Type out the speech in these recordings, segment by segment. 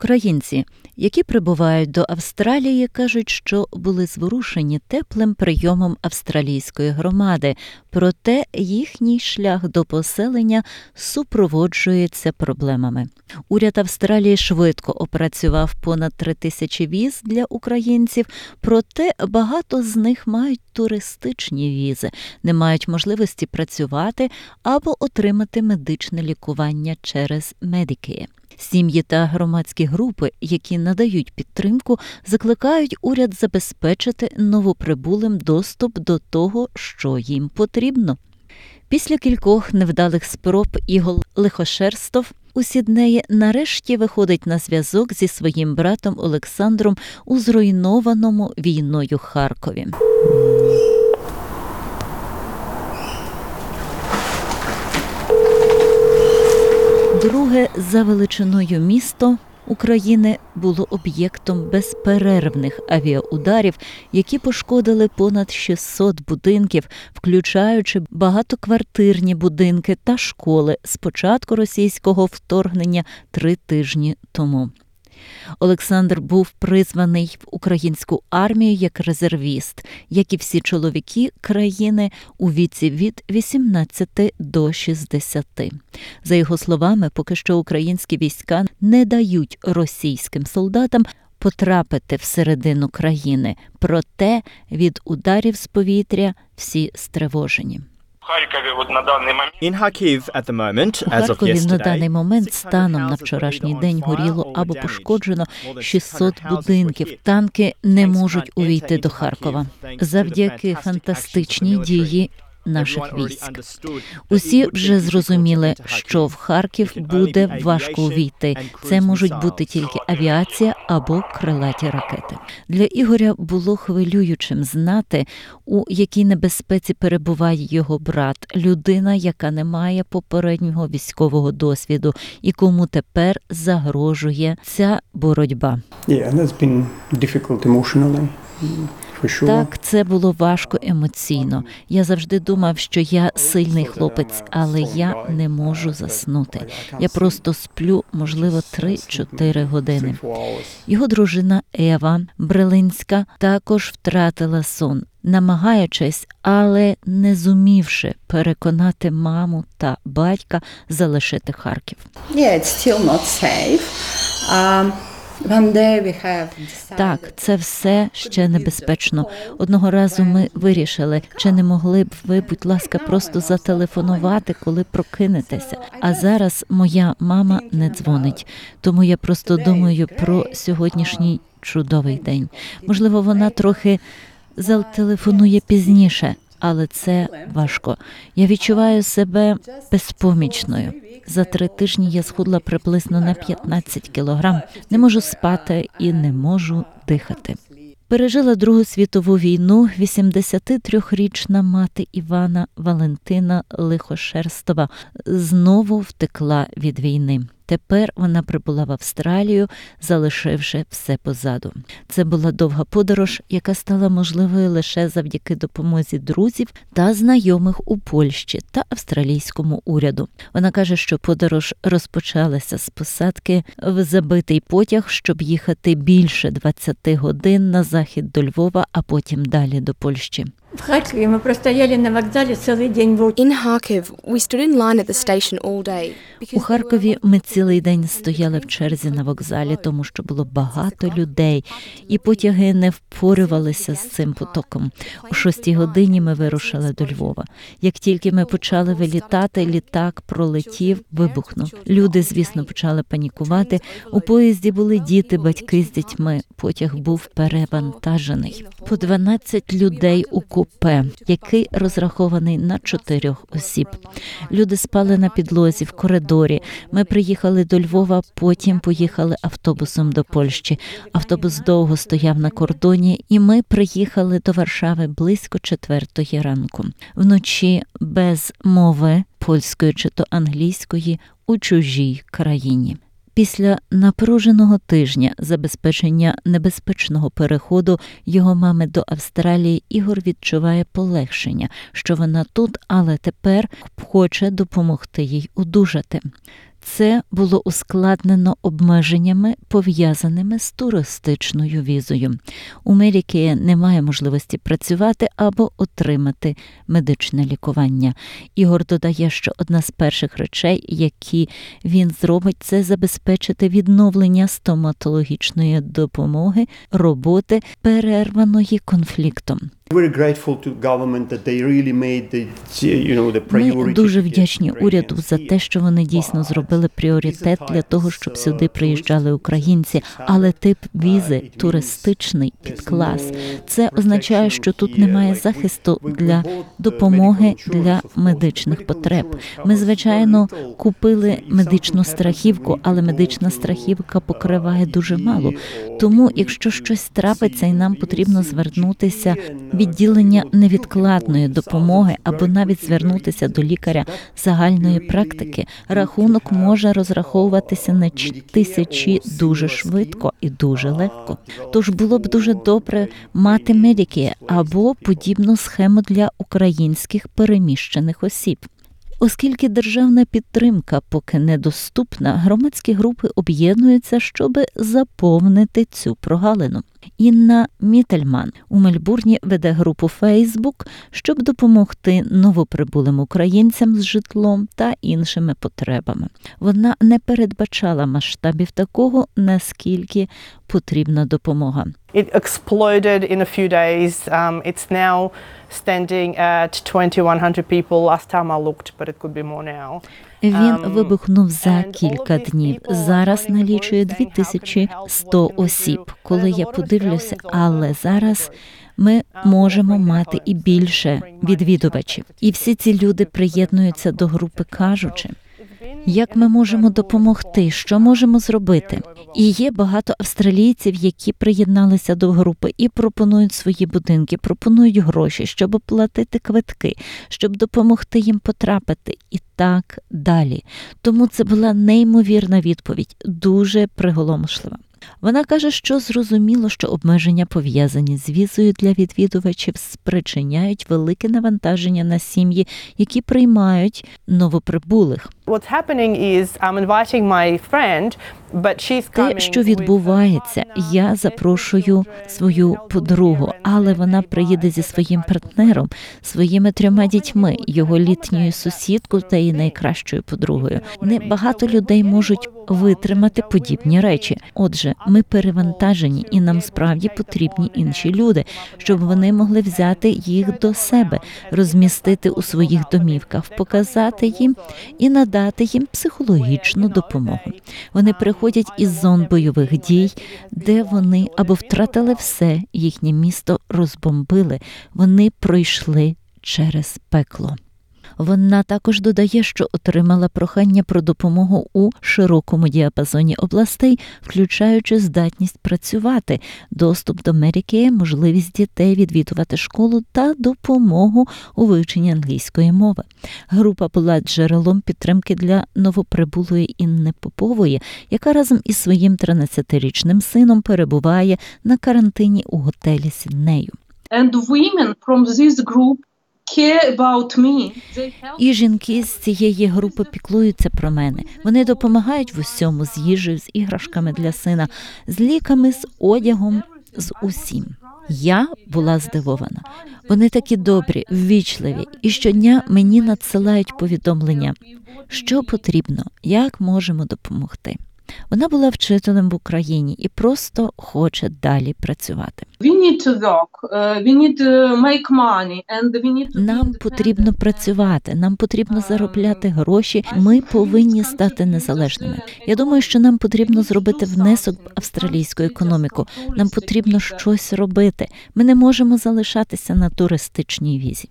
Українці, які прибувають до Австралії, кажуть, що були зворушені теплим прийомом австралійської громади, проте їхній шлях до поселення супроводжується проблемами. Уряд Австралії швидко опрацював понад три тисячі віз для українців, проте багато з них мають туристичні візи, не мають можливості працювати або отримати медичне лікування через Medicare. Сім'ї та громадські групи, які надають підтримку, закликають уряд забезпечити новоприбулим доступ до того, що їм потрібно. Після кількох невдалих спроб Ігол Лихошерстов у Сіднеї нарешті виходить на зв'язок зі своїм братом Олександром у зруйнованому війною Харкові. Друге за величиною місто України було об'єктом безперервних авіаударів, які пошкодили понад 600 будинків, включаючи багатоквартирні будинки та школи з початку російського вторгнення три тижні тому. Олександр був призваний в українську армію як резервіст, як і всі чоловіки країни у віці від 18 до 60. За його словами, поки що українські війська не дають російським солдатам потрапити всередину країни, проте від ударів з повітря всі стривожені. У as of Харкові на даний момент 600 станом на вчорашній день горіло або пошкоджено More than 600 600 houses were будинків. Танки не можуть увійти до Харкова завдяки фантастичній дії наших військ. Усі вже зрозуміли, що в Харків буде важко увійти. Це можуть бути тільки авіація або крилаті ракети. Для Ігоря було хвилюючим знати, у якій небезпеці перебуває його брат, людина, яка не має попереднього військового досвіду, і кому тепер загрожує ця боротьба. Yeah, and that's been difficult emotionally. Так, це було важко емоційно. Я завжди думав, що я сильний хлопець, але я не можу заснути. Я просто сплю, можливо, 3-4 години. Його дружина Ева Брелинська також втратила сон, намагаючись, але не зумівши переконати маму та батька залишити Харків. Yeah, it's still not safe. Um, Так, це все ще небезпечно. Одного разу ми вирішили, чи не могли б ви, будь ласка, просто зателефонувати, коли прокинетеся. А зараз моя мама не дзвонить, тому я просто думаю про сьогоднішній чудовий день. Можливо, вона трохи зателефонує пізніше, але це важко. Я відчуваю себе безпомічною. За три тижні я схудла приблизно на 15 кілограм. Не можу спати і не можу дихати. Пережила Другу світову війну 83-річна мати Івана Валентина Лихошерстова знову втекла від війни. Тепер вона прибула в Австралію, залишивши все позаду. Це була довга подорож, яка стала можливою лише завдяки допомозі друзів та знайомих у Польщі та австралійському уряду. Вона каже, що подорож розпочалася з посадки в забитий потяг, щоб їхати більше 20 годин на захід до Львова, а потім далі до Польщі. В In Kharkiv, we stood in line at the station all day. У Харкові ми цілий день стояли в черзі на вокзалі, тому що було багато людей, і потяги не впорювалися з цим потоком. О шостій годині ми вирушили до Львова. Як тільки ми почали вилітати, літак пролетів, вибухнув. Люди, звісно, почали панікувати. У поїзді були діти, батьки з дітьми. Потяг був перевантажений. По 12 людей у купе, який розрахований на чотирьох осіб. Люди спали на підлозі в коридорі. Ми приїхали до Львова, потім поїхали автобусом до Польщі. Автобус довго стояв на кордоні, і ми приїхали до Варшави близько четвертої ранку. Вночі без мови польської чи то англійської у чужій країні. Після напруженого тижня забезпечення небезпечного переходу його мами до Австралії Ігор відчуває полегшення, що вона тут, але тепер хоче допомогти їй одужати. Це було ускладнено обмеженнями, пов'язаними з туристичною візою. У Меріки немає можливості працювати або отримати медичне лікування. Ігор додає, що одна з перших речей, які він зробить, це забезпечити відновлення стоматологічної допомоги, роботи, перерваної конфліктом. Ми дуже вдячні уряду за те, що вони дійсно зробили пріоритет для того, щоб сюди приїжджали українці. Але тип візи туристичний підклас. Це означає, що тут немає захисту для допомоги для медичних потреб. Ми, звичайно, купили медичну страхівку, але медична страхівка покриває дуже мало. Тому, якщо щось трапиться, і нам потрібно звернутися відділення невідкладної допомоги або навіть звернутися до лікаря загальної практики, рахунок може розраховуватися на тисячі дуже швидко і дуже легко. Тож було б дуже добре мати медики або подібну схему для українських переміщених осіб. Оскільки державна підтримка поки недоступна, громадські групи об'єднуються, щоб заповнити цю прогалину. Інна Мітельман у Мельбурні веде групу Фейсбук, щоб допомогти новоприбулим українцям з житлом та іншими потребами. Вона не передбачала масштабів такого, наскільки потрібна допомога. It exploded in a few days. Um, it's now standing at 2,100 people. Last time I looked, but it could be more now. Він Um, вибухнув за кілька днів. Зараз налічує voice saying, "How can we help? 2100 What can we осіб. do?" Коли я подивлюся, але зараз ми Um, можемо мати і більше відвідувачів. І всі ці люди приєднуються до групи, кажучи, як ми можемо допомогти, що можемо зробити. І є багато австралійців, які приєдналися до групи і пропонують свої будинки, пропонують гроші, щоб оплатити квитки, щоб допомогти їм потрапити, і так далі. Тому це була неймовірна відповідь, дуже приголомшлива. Вона каже, що зрозуміло, що обмеження пов'язані з візою для відвідувачів спричиняють велике навантаження на сім'ї, які приймають новоприбулих. Те, що відбувається, я запрошую свою подругу, але вона приїде зі своїм партнером, своїми трьома дітьми, його літньою сусідкою та її найкращою подругою. Не багато людей можуть витримати подібні речі. Отже, ми перевантажені, і нам справді потрібні інші люди, щоб вони могли взяти їх до себе, розмістити у своїх домівках, показати їм і надати їм психологічну допомогу. Вони приходять із зон бойових дій, де вони або втратили все, їхнє місто розбомбили. Вони пройшли через пекло. Вона також додає, що отримала прохання про допомогу у широкому діапазоні областей, включаючи здатність працювати, доступ до Медікея, можливість дітей відвідувати школу та допомогу у вивченні англійської мови. Група була джерелом підтримки для новоприбулої Інни Попової, яка разом із своїм 13-річним сином перебуває на карантині у готелі Сіднею. and women from this group care. І жінки з цієї групи піклуються про мене. Вони допомагають в усьому з їжею, з іграшками для сина, з ліками, з одягом, з усім. Я була здивована. Вони такі добрі, ввічливі, і щодня мені надсилають повідомлення, що потрібно, як можемо допомогти. Вона була вчителем в Україні і просто хоче далі працювати. we need to work, uh, we need to make money, and we need to Нам потрібно працювати, нам потрібно заробляти гроші. Ми повинні стати незалежними. Я думаю, що нам потрібно зробити внесок в австралійську економіку. Нам потрібно щось робити. Ми не можемо залишатися на туристичній візі.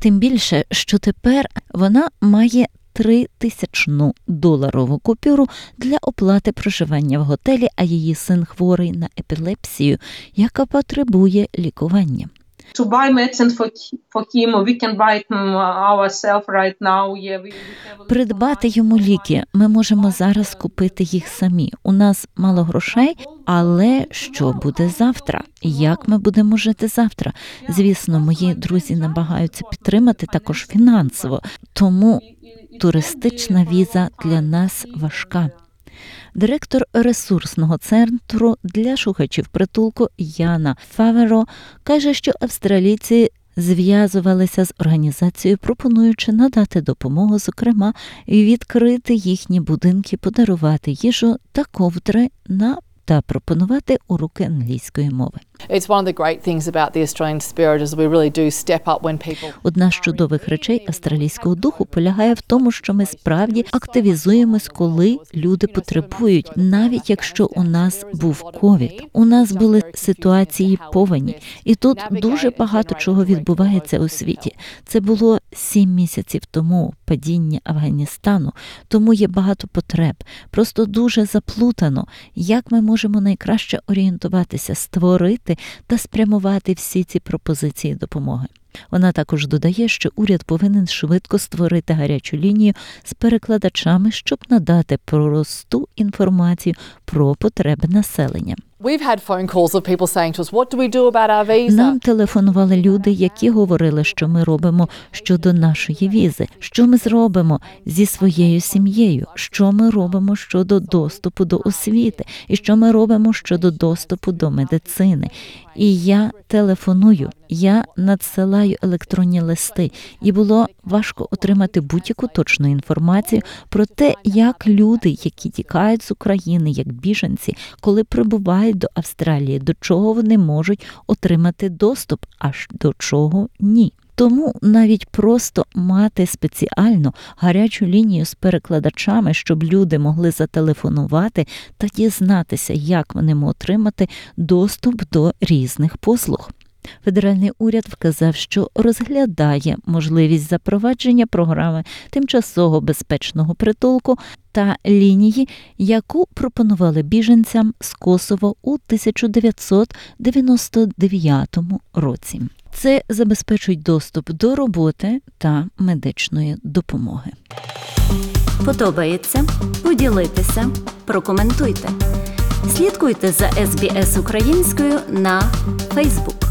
Тим більше, що тепер вона має тритисячну доларову купюру для оплати проживання в готелі, а її син хворий на епілепсію, яка потребує лікування. To buy medicine for for chemo, we can buy it um, ourselves right now. Yeah, we, we Придбати йому ліки ми можемо зараз купити їх самі. У нас мало грошей, але що буде завтра? Як ми будемо жити завтра? Звісно, мої друзі намагаються підтримати також фінансово, тому туристична віза для нас важка. Директор ресурсного центру для шукачів притулку Яна Фаверо каже, що австралійці зв'язувалися з організацією, пропонуючи надати допомогу, зокрема, відкрити їхні будинки, подарувати їжу та ковдри на та пропонувати уроки англійської мови. Одна з чудових речей австралійського духу полягає в тому, що ми справді активізуємось, коли люди потребують, навіть якщо у нас був ковід. У нас були ситуації повені, і тут дуже багато чого відбувається у світі. Це було сім місяців тому падіння Афганістану, тому є багато потреб. Просто дуже заплутано, як ми можемо найкраще орієнтуватися, створити та спрямувати всі ці пропозиції допомоги. Вона також додає, що уряд повинен швидко створити гарячу лінію з перекладачами, щоб надати просту інформацію про потреби населення. Нам телефонували люди, які говорили, що ми робимо щодо нашої візи, що ми зробимо зі своєю сім'єю, що ми робимо щодо доступу до освіти, і що ми робимо щодо доступу до медицини. І я телефоную, я надсилаю електронні листи, і було важко отримати будь-яку точну інформацію про те, як люди, які тікають з України, як біженці, коли прибувають до Австралії, до чого вони можуть отримати доступ, аж до чого ні. Тому навіть просто мати спеціальну гарячу лінію з перекладачами, щоб люди могли зателефонувати та дізнатися, як вони можуть отримати доступ до різних послуг. Федеральний уряд вказав, що розглядає можливість запровадження програми тимчасового безпечного притулку та лінії, яку пропонували біженцям з Косово у 1999 році. Це забезпечують доступ до роботи та медичної допомоги. Подобається? Поділитися, прокоментуйте. Слідкуйте за SBS українською на Facebook.